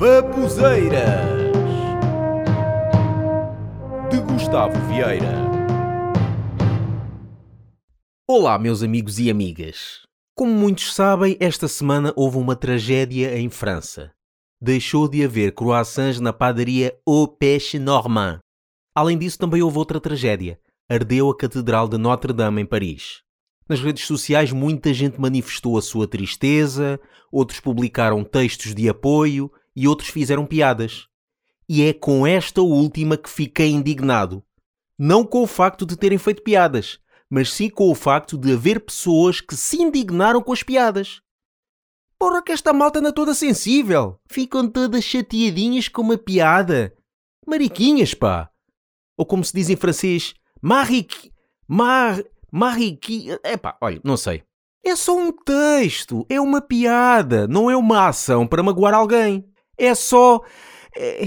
Babuzeiras de Gustavo Vieira. Olá, meus amigos e amigas. Como muitos sabem, esta semana houve uma tragédia em França. Deixou de haver croissants na padaria Au Pêche Normand. Além disso, também houve outra tragédia. Ardeu a Catedral de Notre-Dame em Paris. Nas redes sociais, muita gente manifestou a sua tristeza, outros publicaram textos de apoio e outros fizeram piadas. E é com esta última que fiquei indignado. Não com o facto de terem feito piadas, mas sim com o facto de haver pessoas que se indignaram com as piadas. Porra, que esta malta anda toda sensível. Ficam todas chateadinhas com uma piada. Mariquinhas, pá. Ou como se diz em francês, mariqui... Mar... Mariqui... Epá, olha, não sei. É só um texto, é uma piada, não é uma ação para magoar alguém. É só. É...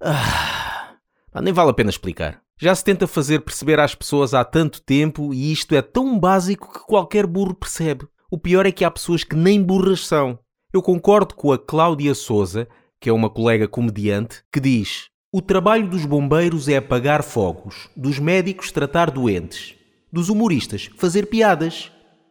Ah, nem vale a pena explicar. Já se tenta fazer perceber às pessoas há tanto tempo e isto é tão básico que qualquer burro percebe. O pior é que há pessoas que nem burras são. Eu concordo com a Cláudia Souza, que é uma colega comediante, que diz: O trabalho dos bombeiros é apagar fogos, dos médicos tratar doentes, dos humoristas fazer piadas.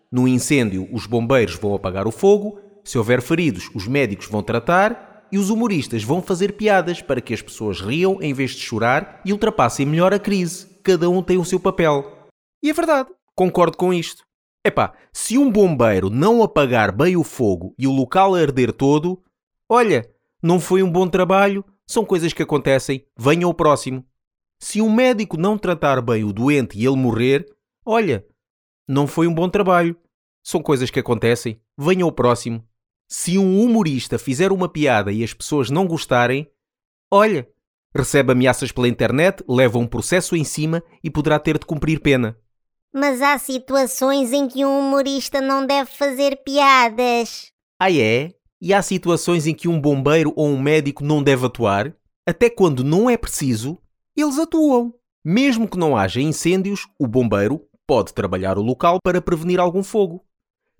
No incêndio, os bombeiros vão apagar o fogo, se houver feridos, os médicos vão tratar e os humoristas vão fazer piadas para que as pessoas riam em vez de chorar e ultrapassem melhor a crise. Cada um tem o seu papel. E é verdade, concordo com isto. Epá, se um bombeiro não apagar bem o fogo e o local arder todo, olha, não foi um bom trabalho, são coisas que acontecem, venha ao próximo. Se um médico não tratar bem o doente e ele morrer, olha, não foi um bom trabalho, são coisas que acontecem, venha ao próximo. Se um humorista fizer uma piada e as pessoas não gostarem, olha, recebe ameaças pela internet, leva um processo em cima e poderá ter de cumprir pena. Mas há situações em que um humorista não deve fazer piadas. Ah, é? E há situações em que um bombeiro ou um médico não deve atuar? Até quando não é preciso, eles atuam. Mesmo que não haja incêndios, o bombeiro pode trabalhar o local para prevenir algum fogo.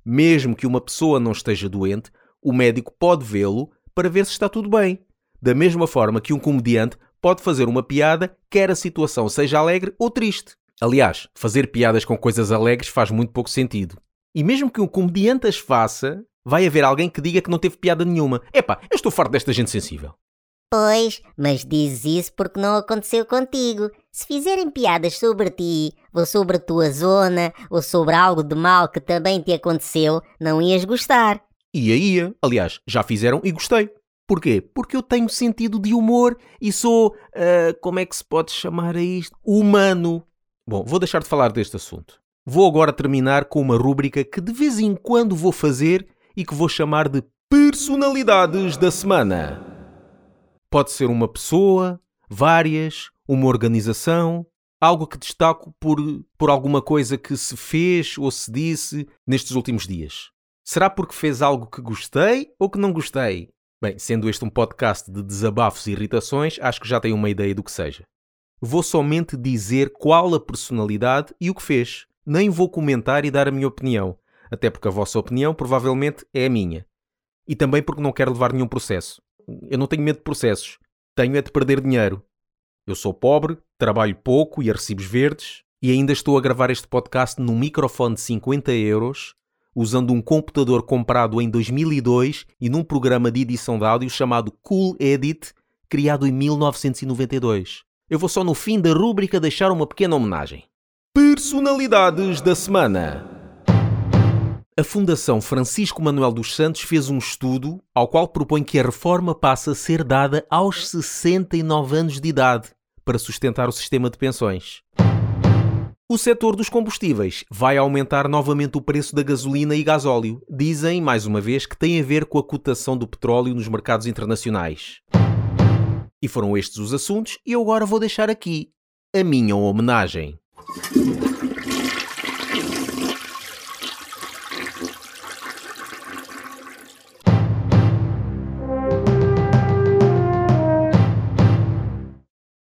Mesmo que uma pessoa não esteja doente, o médico pode vê-lo para ver se está tudo bem. Da mesma forma que um comediante pode fazer uma piada, quer a situação seja alegre ou triste. Aliás, fazer piadas com coisas alegres faz muito pouco sentido. E mesmo que um comediante as faça, vai haver alguém que diga que não teve piada nenhuma. Epá, eu estou farto desta gente sensível. Pois, mas dizes isso porque não aconteceu contigo. Se fizerem piadas sobre ti, ou sobre a tua zona, ou sobre algo de mal que também te aconteceu, não ias gostar. Ia, ia. Aliás, já fizeram e gostei. Porquê? Porque eu tenho sentido de humor e sou. Uh, como é que se pode chamar a isto? Humano. Bom, vou deixar de falar deste assunto. Vou agora terminar com uma rúbrica que de vez em quando vou fazer e que vou chamar de Personalidades da Semana. Pode ser uma pessoa, várias, uma organização, algo que destaco por, por alguma coisa que se fez ou se disse nestes últimos dias. Será porque fez algo que gostei ou que não gostei? Bem, sendo este um podcast de desabafos e irritações, acho que já tenho uma ideia do que seja. Vou somente dizer qual a personalidade e o que fez. Nem vou comentar e dar a minha opinião, até porque a vossa opinião provavelmente é a minha. E também porque não quero levar nenhum processo eu não tenho medo de processos. Tenho é de perder dinheiro. Eu sou pobre, trabalho pouco e a recibos verdes e ainda estou a gravar este podcast num microfone de 50 euros, usando um computador comprado em 2002 e num programa de edição de áudio chamado Cool Edit, criado em 1992. Eu vou só no fim da rúbrica deixar uma pequena homenagem. Personalidades da semana. A Fundação Francisco Manuel dos Santos fez um estudo ao qual propõe que a reforma passe a ser dada aos 69 anos de idade para sustentar o sistema de pensões. O setor dos combustíveis vai aumentar novamente o preço da gasolina e gasóleo. Dizem, mais uma vez, que tem a ver com a cotação do petróleo nos mercados internacionais. E foram estes os assuntos, e eu agora vou deixar aqui a minha homenagem.